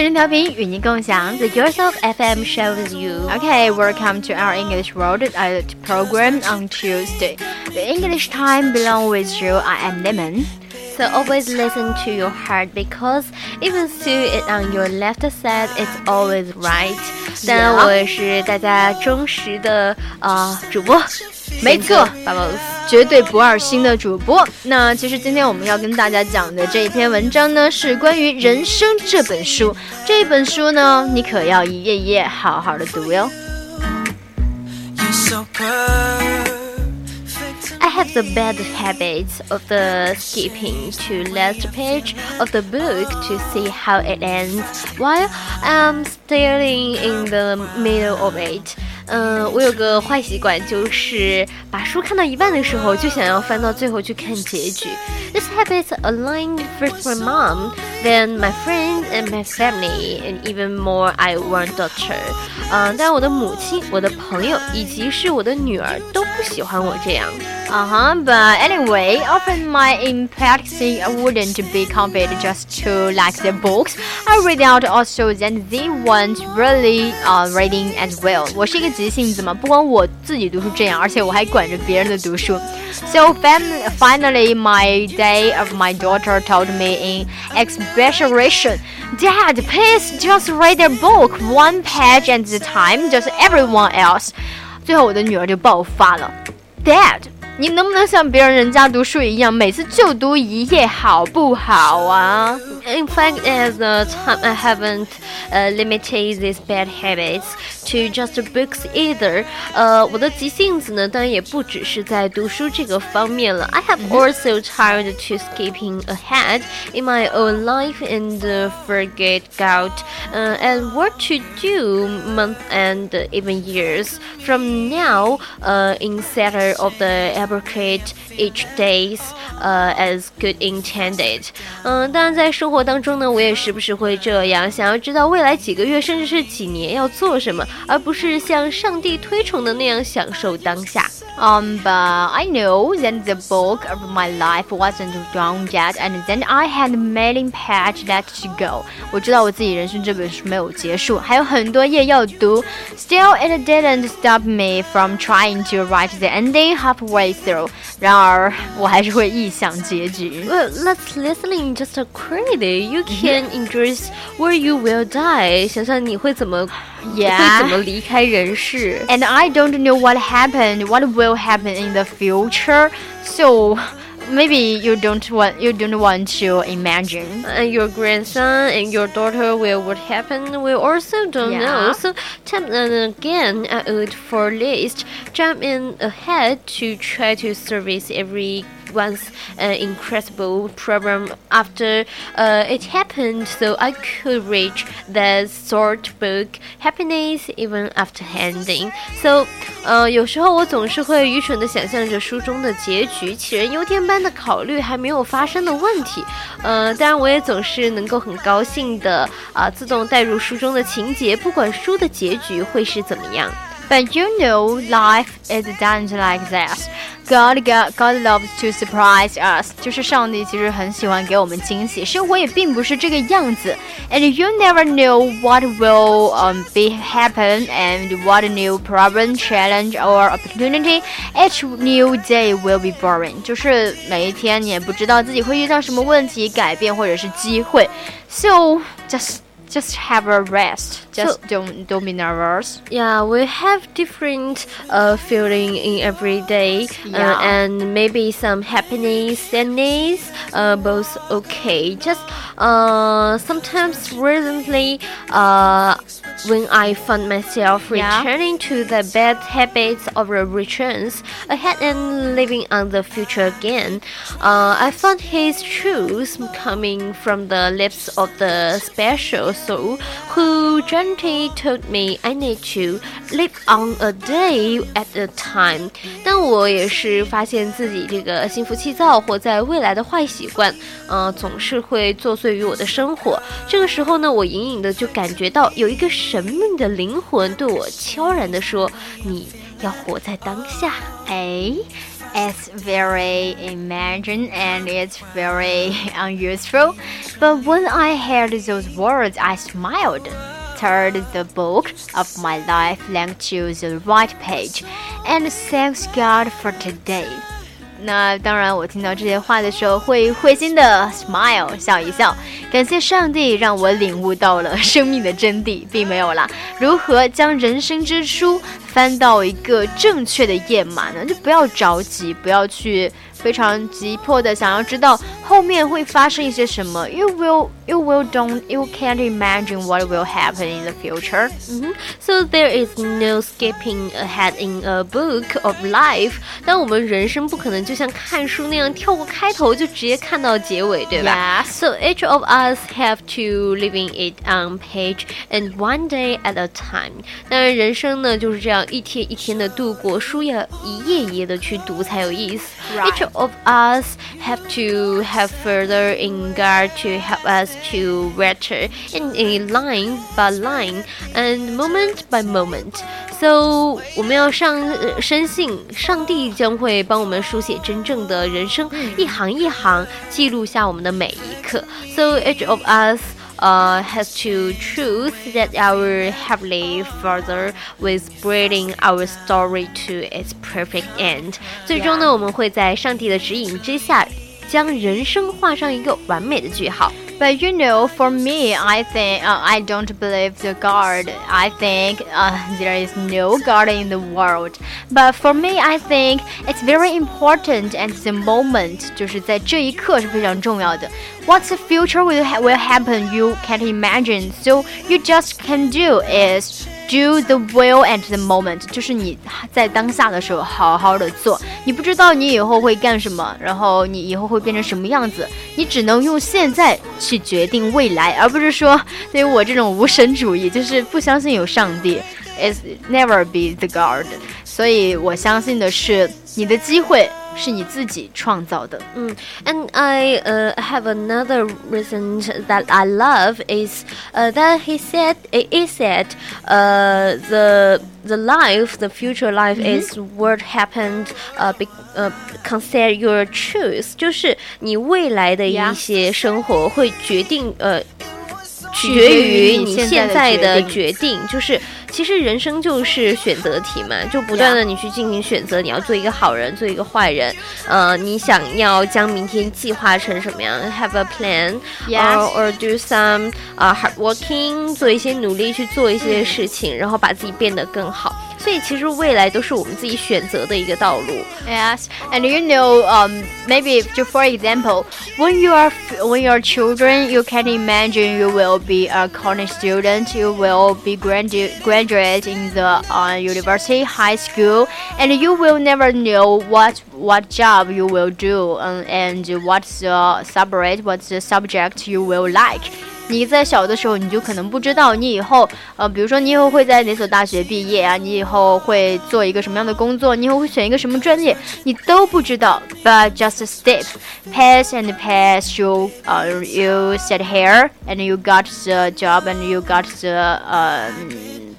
青春调频与您共享，The Yourself FM shows you. Okay, welcome to our English World uh, program on Tuesday. The English time belong with you. I am Lemon. So always listen to your heart because even see it on your left side, it's always right. 当然，我是大家忠实的啊、呃、主播。没错，Bubbles，绝对不二星的主播。那其实今天我们要跟大家讲的这一篇文章呢，是关于人生这本书。这本书呢，你可要一页一页好好的读哟。I have the bad habit of the skipping to last page of the book to see how it ends while I'm staring in the middle of it. 嗯，我有个坏习惯，就是把书看到一半的时候，就想要翻到最后去看结局。This habit aligned first my mom, then my friends and my family, and even more I one daughter. 嗯，但我的母亲、我的朋友以及是我的女儿都不喜欢我这样。 Uh huh, but anyway, often my impracticing wouldn't be compared just to like the books. I read out also and they want really uh reading as well. 我是一个急性子嘛，不光我自己读书这样，而且我还管着别人的读书。So finally, my day of my daughter told me in exasperation, Dad, please just read a book one page at a time, just everyone else. 最后我的女儿就爆发了，Dad。 你能不能像别人人家读书一样，每次就读一页，好不好啊？In fact, at the time, I haven't uh, limited these bad habits to just books either. 呃，我的急性子呢，当然也不只是在读书这个方面了。I have also tried to skipping ahead in my own life and forget out uh, and what to do month and even years from now. Uh, instead of the abrogate each days, uh, as good intended. 嗯，当然在生活当中呢，我也时不时会这样，想要知道未来几个月甚至是几年要做什么，而不是像上帝推崇的那样享受当下。Um, but I know that the book of my life wasn't done yet, and then I had many pages left to go. 我知道我自己人生这本书没有结束，还有很多页要读。Still, it didn't stop me from trying to write the ending halfway through. 然而，我还是会臆想结局。Well, let's listening just a crazy. You can increase where you will die. 想想你会怎么 Yeah. 会怎么离开人世。And I don't know what happened, what will happen in the future. So maybe you don't want you don't want to imagine. And your grandson and your daughter will what happen. We also don't Yeah. know. So time and uh, again, I would for least jump in ahead uh, to try to service every one's uh, incredible problem after uh, it happened so I could reach the short book happiness even after ending. So，呃，有时候我总是会愚蠢的想象着书中的结局，杞人忧天般的考虑还没有发生的问题。呃，当然我也总是能够很高兴的啊、自动带入书中的情节，不管书的结局会是怎么样。But you know, life is done like this. God, God, God loves to surprise us. 就是上帝其实很喜欢给我们惊喜，生活也并不是这个样子。And you never know what will um be happen and what new problem, challenge or opportunity. Each new day will be boring. 就是每一天你也不知道自己会遇到什么问题、改变或者是机会。So just just have a rest. Just don't don't be nervous. Yeah, we have different uh feeling in every day, Yeah. uh, and maybe some happiness, sadness, uh, both okay. Just uh sometimes recently uh when I found myself Yeah. returning to the bad habits of the returns ahead and living on the future again, uh, I found his truth coming from the lips of the special soul who gently told me I need to live on a day at a time. 但我也是发现自己这个心浮气躁，活在未来的坏习惯，嗯、总是会作祟于我的生活。这个时候呢，我隐隐的就感觉到有一个 神秘的灵魂对我悄然地说：“你要活在当下。 A. It's very imagined and it's very unuseful. But when I heard those words, I smiled. Turned the book of my life length to the right page, and thanks God for today. 那当然，我听到这些话的时候会会心的 smile 笑一笑，感谢上帝让我领悟到了生命的真谛，并没有啦。如何将人生之书翻到一个正确的页码呢？就不要着急，不要去非常急迫的想要知道后面会发生一些什么。You will, you will don't, you can't imagine what will happen in the future. 嗯哼，So there is no skipping ahead in a book of life。但我们人生不可能就像看书那样跳过开头就直接看到结尾，对吧 Yes. So each of us have to living it on page and one day at a time。当然，人生呢就是这样一天一天的度过，书要一页一页的去读才有意思。 Right. Each of us have to have further in God to help us to better in a line by line and moment by moment. So 我们要上呃深信，上帝将会帮我们书写真正的人生，一行一行记录下我们的每一刻。So each of us. Uh, has to choose that our heavenly Father was bringing our story to its perfect end. 最终呢，我们会在上帝的指引之下，将人生画上一个完美的句号。 But you know, for me, I think uh, I don't believe the God. I think uh, there is no God in the world. But for me, I think it's very important at the moment. 就是在这一刻是非常重要的。 What's the future will ha will happen, you can't imagine. So you just can do is do the will at the moment，就是你在当下的时候好好的做。你不知道你以后会干什么，然后你以后会变成什么样子，你只能用现在去决定未来，而不是说对于我这种无神主义，就是不相信有上帝，is never be the God。所以我相信的是，你的机会是你自己创造的。 Mm. And I uh, have another reason that I love is uh, that he said it is said uh, the the life the future life is what happened uh, be, uh, consider your choice 就是你未来的一 Yeah. 些生活会决定呃。取取决决于你于你现在的现在的决定决定，就是 其实人生就是选择题嘛，就不断的你去进行选择，你要做一个好人，做一个坏人，呃，你想要将明天计划成什么样？Have a plan，Yes. or or do some 啊、hard working，做一些努力去做一些事情，然后把自己变得更好。所以其实未来都是我们自己选择的一个道路。 Yes, and you know, um, maybe to, for example, when you are f- when you are children, you can imagine you will be a college student, you will be gradu- graduate in the uh, university, high school, and you will never know what what job you will do um, and what's the subject, what's the subject you will like. 你在小的时候，你就可能不知道你以后，呃，比如说你以后会在哪所大学毕业啊，你以后会做一个什么样的工作，你以后会选一个什么专业，你都不知道。But just step, pass and pass, you, uh, you sat here and you got the job and you got the, uh,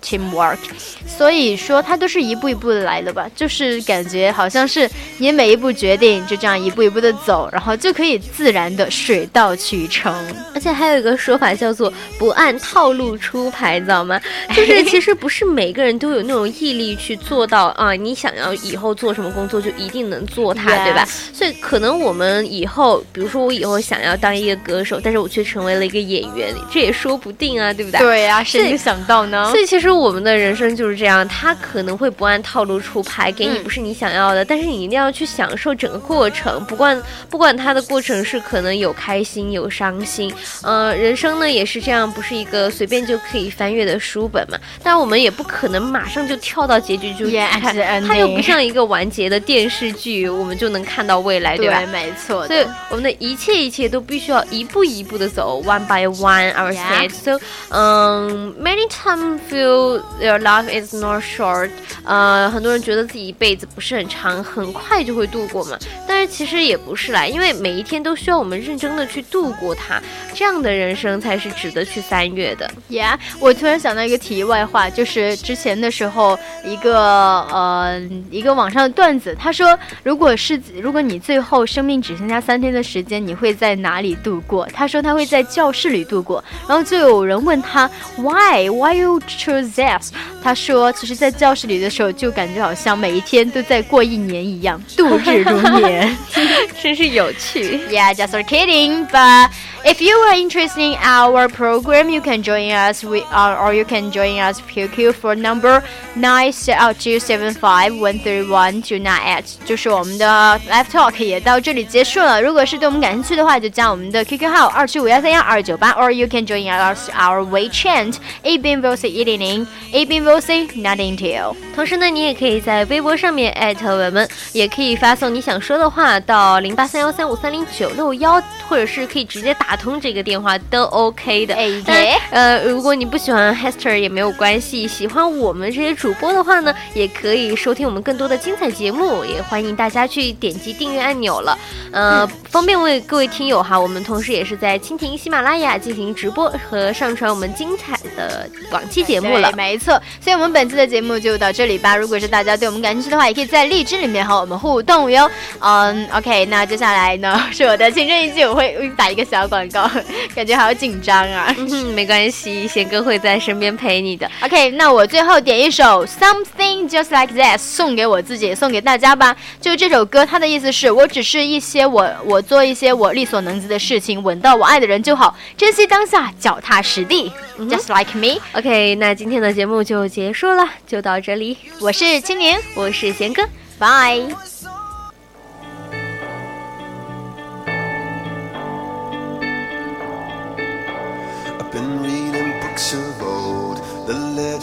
teamwork。所以说，它都是一步一步的来的吧，就是感觉好像是你每一步决定就这样一步一步的走，然后就可以自然的水到渠成。而且还有一个说法叫做“不按套路出牌”，知道吗？就是其实不是每个人都有那种毅力去做到啊，你想要以后做什么工作就一定能做它对吧？所以可能我们以后，比如说我以后想要当一个歌手，但是我却成为了一个演员，这也说不定啊，对不对？对呀、谁能想到呢所？以其实实我们的人生就是这样，他可能会不按套路出牌，给你不是你想要的，但是你一定要去享受整个过程，不管不管他的过程是可能有开心有伤心，呃，人生呢也是这样，不是一个随便就可以翻阅的书本嘛，但我们也不可能马上就跳到结局就去 Yes, 看它又不像一个完结的电视剧，我们就能看到未来，对吧？没错所以我们的一切一切都必须要一步一步的走，one by one our steps. So, um, many times feel their life is not short. 呃，很多人觉得自己一辈子不是很长，很快就会度过嘛。但是其实也不是啦，因为每一天都需要我们认真的去度过它，这样的人生才是值得去翻阅的。Yeah，我突然想到一个题外话，就是之前的时候，一个呃一个网上的段子，他说，如果是如果你最后生命只剩下三天的时间，你会在哪里度过？他说他会在教室里度过，然后就有人问他 Why Why you choose that？他说，其实，在教室里的时候，就感觉好像每一天都在过一年一样，度日如年。真是有趣。Yeah, just for kidding. But if you are interested in our program, you can join us. We uh, or you can join us QQ for number nine two seven five one three one two nine eight。就是我们的 live talk 也到这里结束了。如果是对我们感兴趣的话，就加我们的 QQ 号二七五幺三幺二九八，or you can join us our WeChat A B V C 一零零 A B V C nothing till。同时呢，你也可以在微博上面艾特我们，也可以发送你想说的话到零八三幺三五三零九六幺，或者是可以直接打通这个电话都 OK 的。当然呃，如果你不喜欢 Hester 也没有关系，喜欢我们这些主播的话呢，也可以收听我们更多的精彩节目，也欢迎大家去点击订阅按钮了。呃，方便为各位听友哈，我们同时也是在蜻蜓、喜马拉雅进行直播和上传我们精彩的往期节目了。没错。所以我们本期的节目就到这里吧。如果是大家对我们感兴趣的话，也可以在荔枝里面和我们互动哟。嗯，OK，那接下来呢 是我的青春一季，我会打一个小广告，感觉好紧张啊。嗯，没关系，贤哥会在身边陪你的。OK，那我最后点一首 Something Just Like That 送给我自己，送给大家吧。就这首歌，它的意思是我只是一些我我做一些我力所能及的事情，吻到我爱的人就好，珍惜当下，脚踏实地。Just like me，OK，那今天的节目就结束了，就到这里。我是青年我是贤哥，，Bye。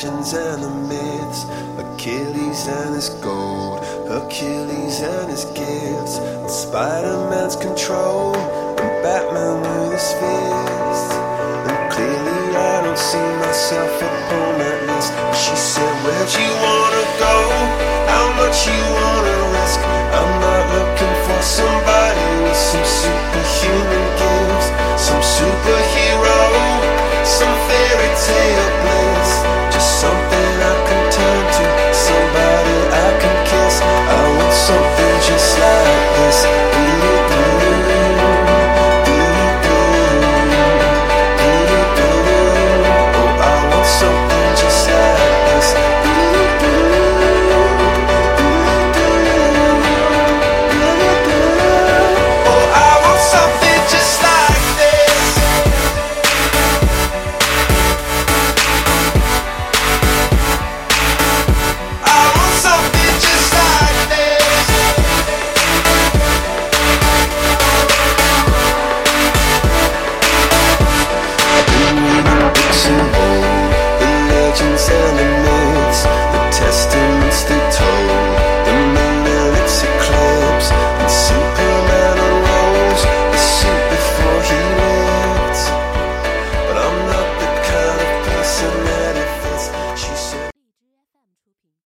Legends and the myths, Achilles and his gold, Hercules and his gifts, and Spider-Man's control, and Batman with his fists. And clearly I don't see myself upon that list. She said, Where'd you wanna go? How much you wanna